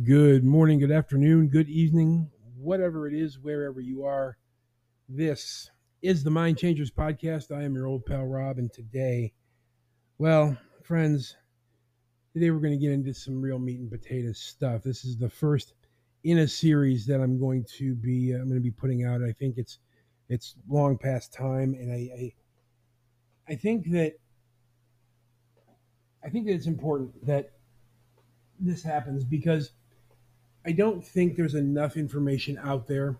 Good morning, good afternoon, good evening, whatever it is, wherever you are. This is the Mind Changers Podcast. I am your old pal Rob, and today, well, friends, today we're going to get into some real meat and potatoes stuff. This is the first in a series that I'm going to be uh, I'm going to be putting out. I think it's it's long past time, and I I, I think that I think that it's important that this happens because I don't think there's enough information out there,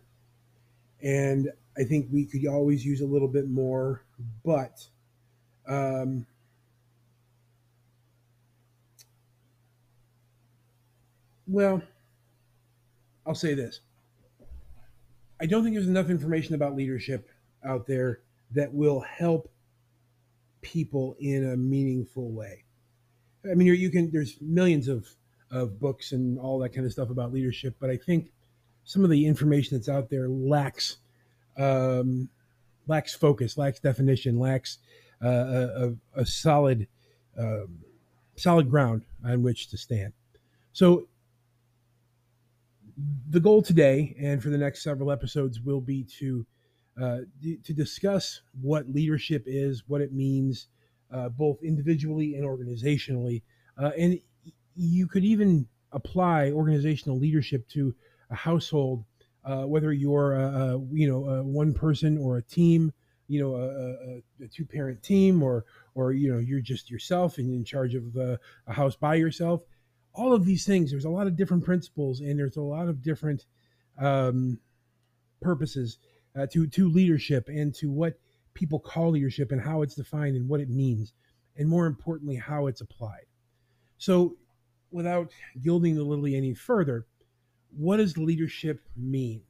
and I think we could always use a little bit more. But um, well, I'll say this: I don't think there's enough information about leadership out there that will help people in a meaningful way. I mean, you can. There's millions of of books and all that kind of stuff about leadership, but I think some of the information that's out there lacks um, lacks focus, lacks definition, lacks uh, a, a, solid um, solid ground on which to stand. So the goal today and for the next several episodes will be to uh, to discuss what leadership is, what it means, uh, both individually and organizationally, uh, and you could even apply organizational leadership to a household, uh, whether you're a, a you know a one person or a team, you know a, a, a two parent team, or or you know you're just yourself and in charge of a house by yourself. All of these things, there's a lot of different principles and there's a lot of different um, purposes uh, to to leadership and to what people call leadership and how it's defined and what it means, and more importantly, how it's applied. So without gilding the lily any further, what does leadership mean?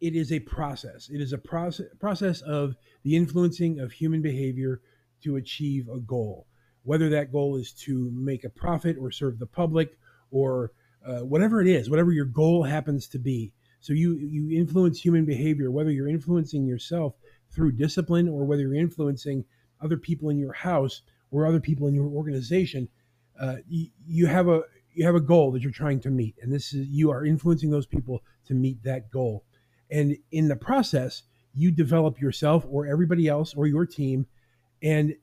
It is a process. It is a process process of the influencing of human behavior to achieve a goal. Whether that goal is to make a profit or serve the public or uh, whatever it is, whatever your goal happens to be. So you you influence human behavior, whether you're influencing yourself through discipline or whether you're influencing other people in your house or other people in your organization uh, you, you have a you have a goal that you're trying to meet, and this is you are influencing those people to meet that goal. And in the process, you develop yourself or everybody else or your team, and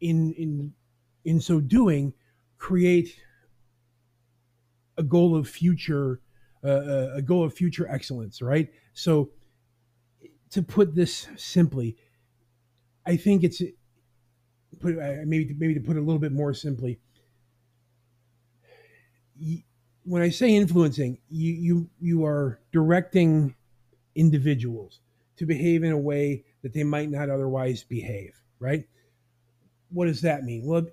in in in so doing, create a goal of future uh, uh a goal of future excellence. Right. So, to put this simply, I think it's put uh, maybe maybe to put it a little bit more simply when I say influencing, you you you are directing individuals to behave in a way that they might not otherwise behave, right? What does that mean? Well,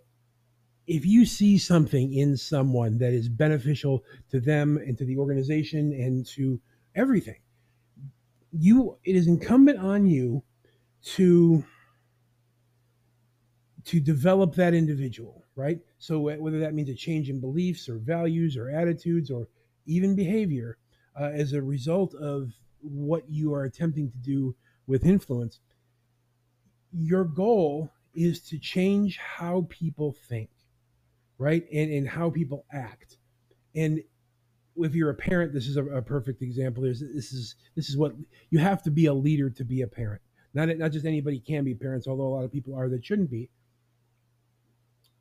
if you see something in someone that is beneficial to them and to the organization and to everything, you it is incumbent on you to to develop that individual, right? So whether that means a change in beliefs or values or attitudes or even behavior uh, as a result of what you are attempting to do with influence, your goal is to change how people think, right? And, and how people act. And if you're a parent, this is a, a perfect example. This, this is this is what you have to be a leader to be a parent. Not not just anybody can be parents, although a lot of people are that shouldn't be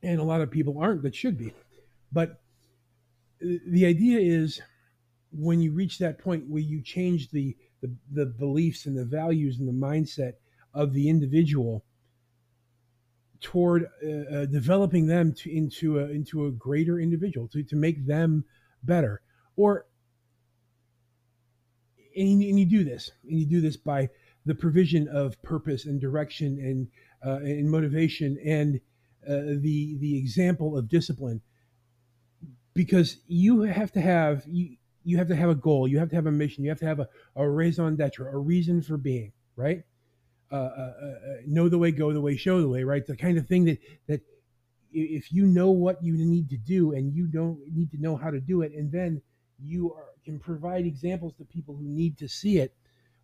and a lot of people aren't that should be. But the idea is when you reach that point where you change the, the, the beliefs and the values and the mindset of the individual toward uh, uh, developing them to, into a into a greater individual to, to make them better or and you, and you do this and you do this by the provision of purpose and direction and uh, and motivation and the the example of discipline. Because you have to have you you have to have a goal you have to have a mission you have to have a, a raison d'etre a reason for being right? Uh, uh, uh, uh know the way go the way show the way right? The kind of thing that that if you know what you need to do and you don't need to know how to do it and then you are, can provide examples to people who need to see it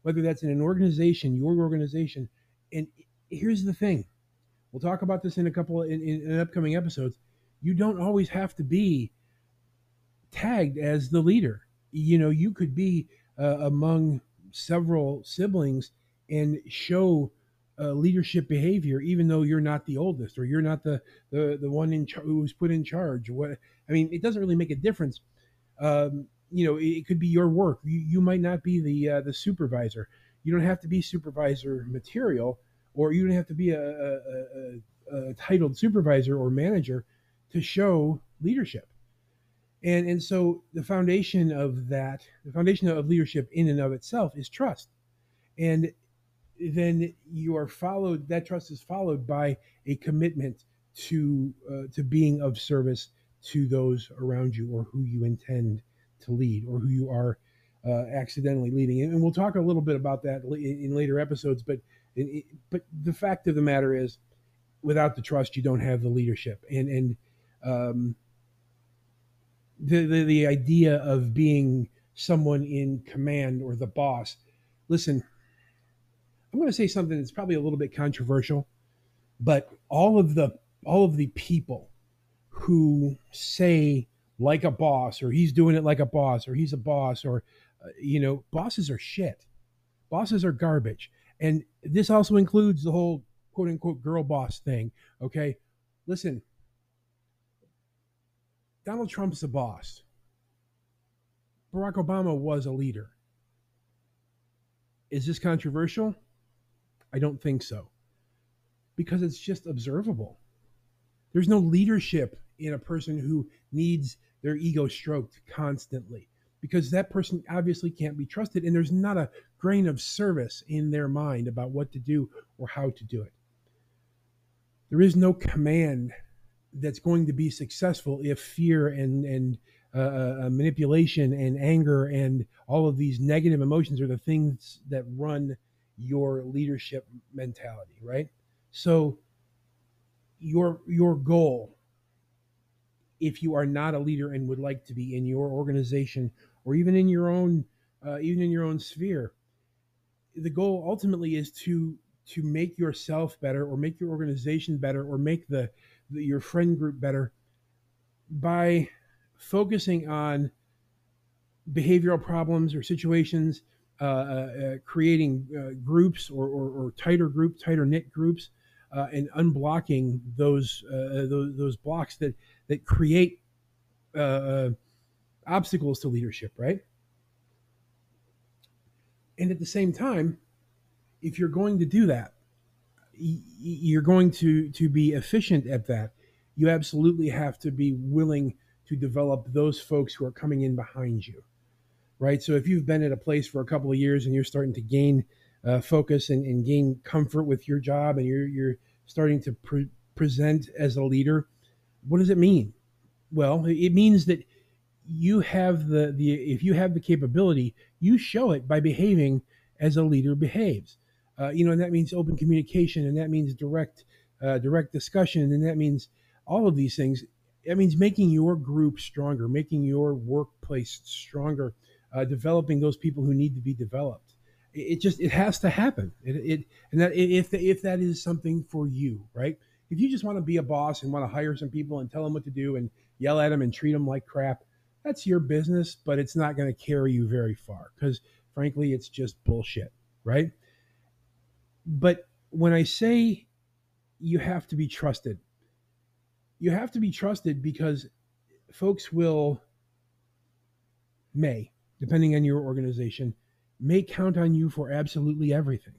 whether that's in an organization your organization. And here's the thing We'll talk about this in a couple in, in, in upcoming episodes. You don't always have to be tagged as the leader. You know, you could be uh, among several siblings and show uh, leadership behavior, even though you're not the oldest or you're not the the, the one in char- who was put in charge. What I mean, it doesn't really make a difference. Um, you know, it, it, could be your work. You, you might not be the uh, the supervisor. You don't have to be supervisor material, or you don't have to be a, a, a, a titled supervisor or manager to show leadership. And and so the foundation of that, the foundation of leadership in and of itself is trust. And then you are followed that trust is followed by a commitment to uh, to being of service to those around you or who you intend to lead or who you are uh, accidentally leading and we'll talk a little bit about that in later episodes but it, but the fact of the matter is without the trust you don't have the leadership. And and um, the, the the idea of being someone in command or the boss listen I'm going to say something that's probably a little bit controversial, but all of the all of the people who say like a boss or he's doing it like a boss or he's a boss or uh, you know bosses are shit. Bosses are garbage and this also includes the whole quote unquote girl boss thing okay? Listen donald trump's a boss. Barack obama was a leader. Is this controversial? I don't think so. Because it's just observable. There's no leadership in a person who needs their ego stroked constantly because that person obviously can't be trusted and there's not a grain of service in their mind about what to do or how to do it. There is no command that's going to be successful if fear and and uh, uh, uh manipulation and anger and all of these negative emotions are the things that run your leadership mentality, right? So your your goal if you are not a leader and would like to be in your organization or even in your own uh, even in your own sphere the goal ultimately is to to make yourself better or make your organization better or make the, the your friend group better by focusing on behavioral problems or situations uh, uh, creating uh, groups or, or, or, tighter group, tighter knit groups, and unblocking those, those, those blocks that that create obstacles to leadership, right? And at the same time, if you're going to do that, you're going to to be efficient at that. You absolutely have to be willing to develop those folks who are coming in behind you right? So if you've been at a place for a couple of years and you're starting to gain uh, focus and, and, gain comfort with your job and you're, you're starting to pre- present as a leader, what does it mean? Well, it means that you have the, the if you have the capability, you show it by behaving as a leader behaves. Uh, you know, and that means open communication, and that means direct uh, direct discussion, and that means all of these things. That means making your group stronger, making your workplace stronger, uh, developing those people who need to be developed. It, it just it has to happen. It, it and that if if that is something for you, right? If you just want to be a boss and want to hire some people and tell them what to do and yell at them and treat them like crap, that's your business, but it's not going to carry you very far because frankly, it's just bullshit, right? But when I say you have to be trusted, you have to be trusted because folks will may depending on your organization, may count on you for absolutely everything,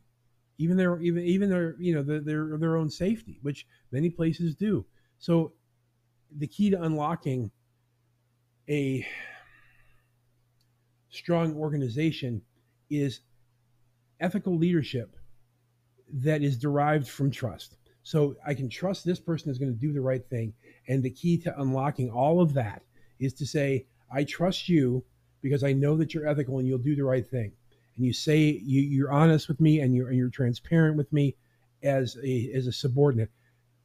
even their even even their you know their their, their own safety, which many places do. So, the key to unlocking a strong organization is ethical leadership that is derived from trust. So I can trust this person is going to do the right thing. And the key to unlocking all of that is to say, I trust you because I know that you're ethical and you'll do the right thing. And you say you, you're honest with me and you're and you're transparent with me as a as a subordinate.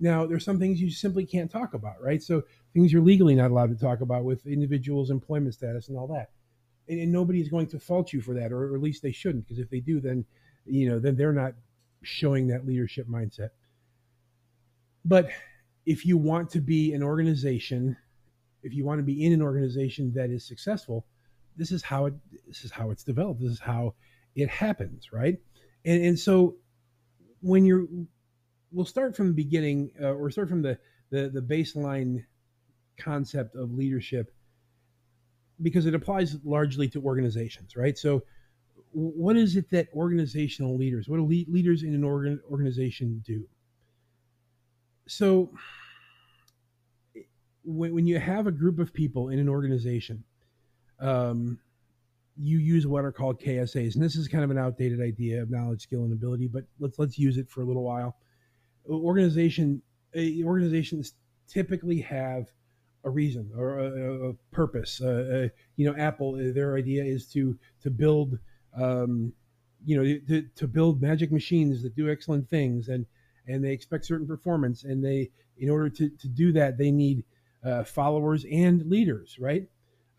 Now, there's some things you simply can't talk about, right? So things you're legally not allowed to talk about with individuals' employment status and all that. And, and nobody's going to fault you for that, or, or at least they shouldn't, because if they do, then you know, then they're not showing that leadership mindset. But if you want to be an organization if you want to be in an organization that is successful, this is how it this is how it's developed. This is how it happens, right? And and so when you're we'll start from the beginning uh, or start from the, the the baseline concept of leadership because it applies largely to organizations, right? So what is it that organizational leaders, what do leaders in an organ, organization do? So when, when you have a group of people in an organization, um, you use what are called KSAs, and this is kind of an outdated idea of knowledge, skill, and ability, but let's let's use it for a little while. Organization organizations typically have a reason or a, a purpose. Uh, uh, you know, Apple, uh, their idea is to to build, um, you know, to, to build magic machines that do excellent things, and and they expect certain performance, and they, in order to to do that, they need uh, followers and leaders, right?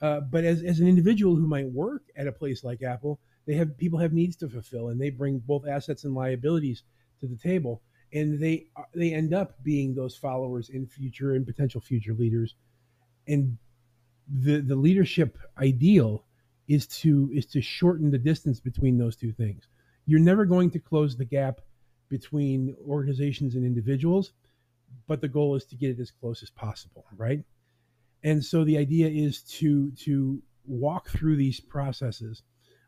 Uh, but as, as an individual who might work at a place like Apple, they have people have needs to fulfill, and they bring both assets and liabilities to the table, and they they end up being those followers in future and potential future leaders, and the the leadership ideal is to is to shorten the distance between those two things. You're never going to close the gap between organizations and individuals, but the goal is to get it as close as possible, right? and so the idea is to to walk through these processes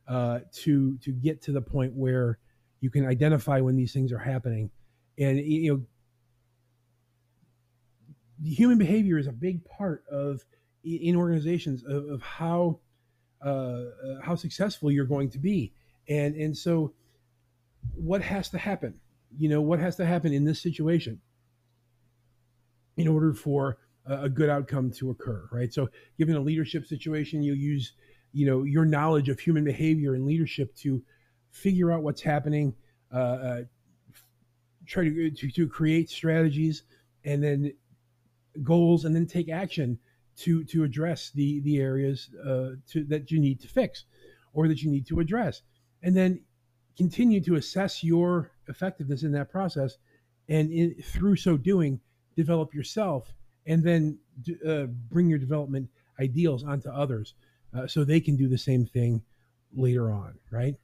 uh, to to get to the point where you can identify when these things are happening and you know human behavior is a big part of in organizations of, of how uh, uh, how successful you're going to be and and so what has to happen you know what has to happen in this situation in order for a good outcome to occur, right? So, given a leadership situation, you use, you know, your knowledge of human behavior and leadership to figure out what's happening, uh, uh, try to, to to create strategies, and then goals, and then take action to to address the the areas uh, to that you need to fix or that you need to address, and then continue to assess your effectiveness in that process, and in, through so doing, develop yourself and then uh, bring your development ideals onto others uh, so they can do the same thing later on right?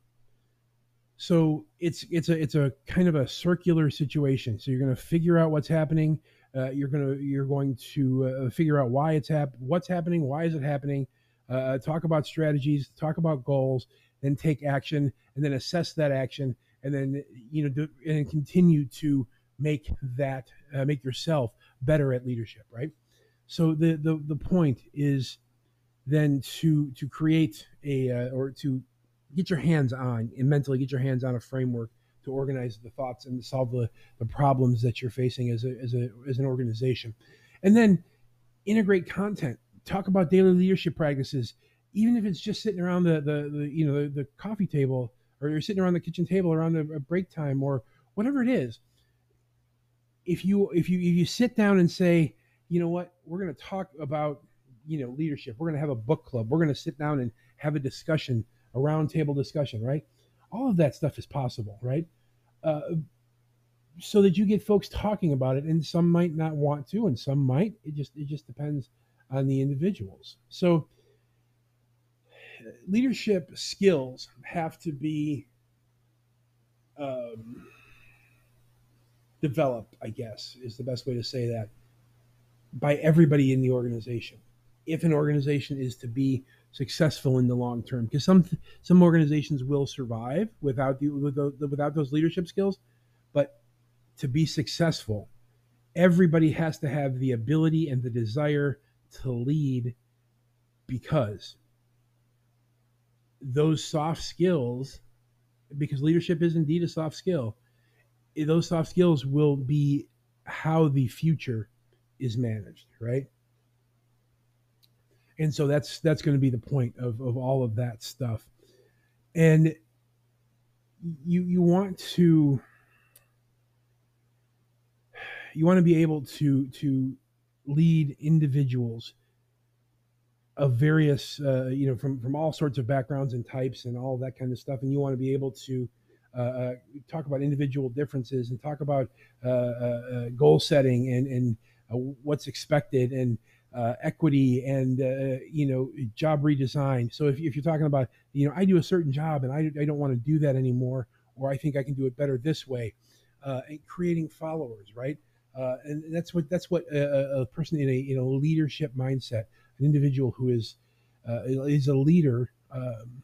So it's it's a it's a kind of a circular situation. So you're going to figure out what's happening uh, you're going to you're going to uh, figure out why it's hap- what's happening why is it happening uh, talk about strategies talk about goals then take action and then assess that action and then you know do, and continue to make that uh, make yourself better at leadership, right? So the the, the point is then to to create a uh, or to get your hands on and mentally get your hands on a framework to organize the thoughts and solve the, the problems that you're facing as a, as a as an organization and then integrate content talk about daily leadership practices even if it's just sitting around the the, the you know the, the, coffee table or you're sitting around the kitchen table around a, a break time or whatever it is if you if you if you sit down and say, you know what, we're going to talk about you know leadership. We're going to have a book club. We're going to sit down and have a discussion, a roundtable discussion, right? All of that stuff is possible, right? Uh, so that you get folks talking about it, and some might not want to, and some might. It just it just depends on the individuals. So leadership skills have to be um, developed, I guess, is the best way to say that, by everybody in the organization. If an organization is to be successful in the long term, because some some organizations will survive without the, without those leadership skills, but to be successful, everybody has to have the ability and the desire to lead, because those soft skills, because leadership is indeed a soft skill those soft skills will be how the future is managed, right? And so that's that's going to be the point of, of all of that stuff. And you you want to you want to be able to to lead individuals of various uh, you know from from all sorts of backgrounds and types and all that kind of stuff and you want to be able to uh, uh, talk about individual differences and talk about uh, goal setting and, and what's expected and uh, equity and uh, you know job redesign. So if, if you're talking about you know I do a certain job and I, I don't want to do that anymore, or I think I can do it better this way, uh, and creating followers, right? Uh, and that's what that's what a, a, person in a in a leadership mindset, an individual who is uh, is a leader, um,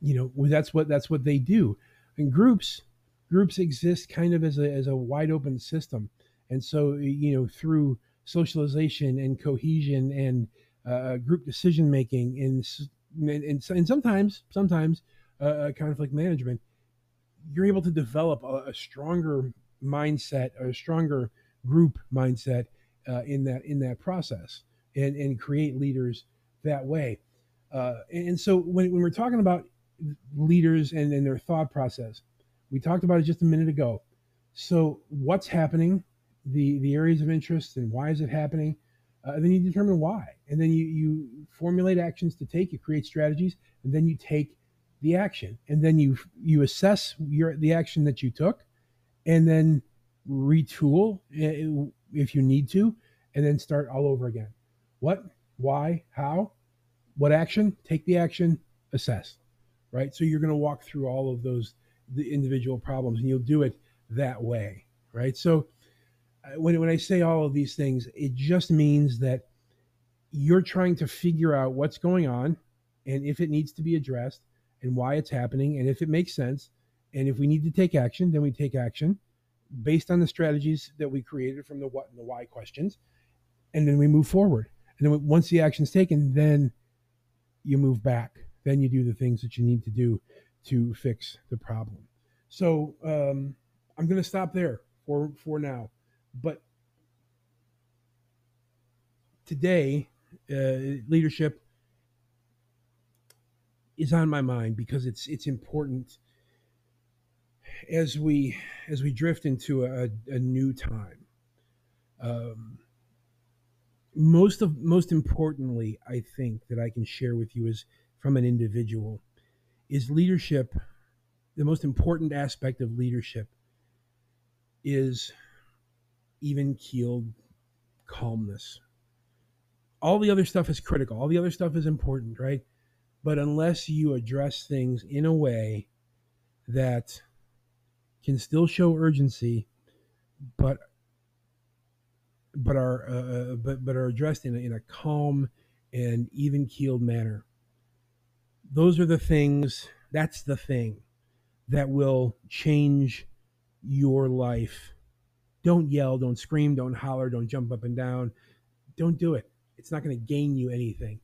you know, that's what that's what they do. And groups groups exist kind of as a as a wide open system, and so you know through socialization and cohesion and uh, group decision making and, and, and sometimes sometimes uh, uh, conflict management you're able to develop a, a stronger mindset a stronger group mindset uh, in that in that process and and create leaders that way. Uh, and so when, when we're talking about leaders and, and their thought process we talked about it just a minute ago. So what's happening the the areas of interest and why is it happening uh, then you determine why. And then you you formulate actions to take you create strategies and then you take the action. And then you you assess your the action that you took and then retool eh, if you need to and then start all over again. What why how what action take the action assess right? So you're going to walk through all of those the individual problems and you'll do it that way right? So when, when I say all of these things, it just means that you're trying to figure out what's going on and if it needs to be addressed and why it's happening and if it makes sense. And if we need to take action, then we take action based on the strategies that we created from the what and the why questions. And then we move forward. And then once the action's taken, then you move back. Then you do the things that you need to do to fix the problem. So um, I'm going to stop there for for now. But today, uh, leadership is on my mind because it's it's important as we as we drift into a, a new time. Um, most of most importantly, I think that I can share with you is from an individual is leadership. The most important aspect of leadership is even keeled calmness. All the other stuff is critical, all the other stuff is important, right? But unless you address things in a way that can still show urgency, but but are uh, uh but but are addressed in a, in a calm and even keeled manner. Those are the things. That's the thing that will change your life don't yell, don't scream, don't holler, don't jump up and down. Don't do it. It's not going to gain you anything.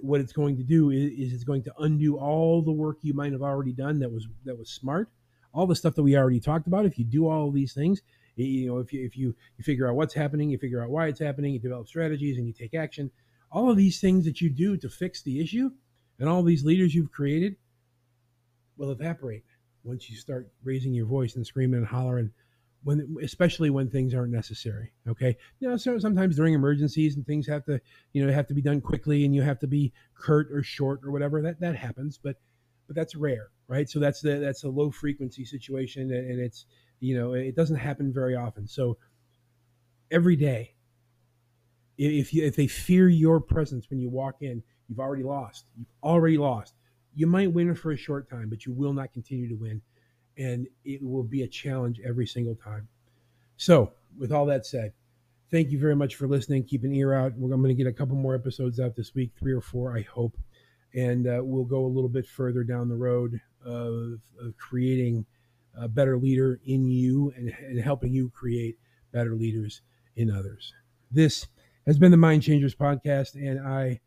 What it's going to do is, is, it's going to undo all the work you might have already done that was that was smart, all the stuff that we already talked about. If you do all these things, you know, if you if you you figure out what's happening, you figure out why it's happening, you develop strategies, and you take action. All of these things that you do to fix the issue, and all these leaders you've created, will evaporate once you start raising your voice and screaming and hollering when especially when things aren't necessary okay? Know so sometimes during emergencies and things have to you know have to be done quickly and you have to be curt or short or whatever that that happens but but that's rare right? So that's the that's a low frequency situation and it's you know it doesn't happen very often. So every day if you if they fear your presence when you walk in you've already lost. You've already lost. You might win for a short time but you will not continue to win and it will be a challenge every single time. So, with all that said, thank you very much for listening. Keep an ear out. We're, I'm going to get a couple more episodes out this week, three or four, I hope. And uh, we'll go a little bit further down the road of, of creating a better leader in you and, and helping you create better leaders in others. This has been the Mind Changers podcast, and I,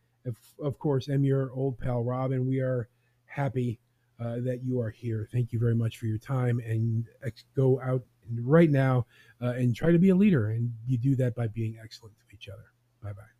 of course, am your old pal Rob, and we are happy uh, that you are here. Thank you very much for your time and ex- go out right now uh, and try to be a leader. And you do that by being excellent to each other. Bye bye.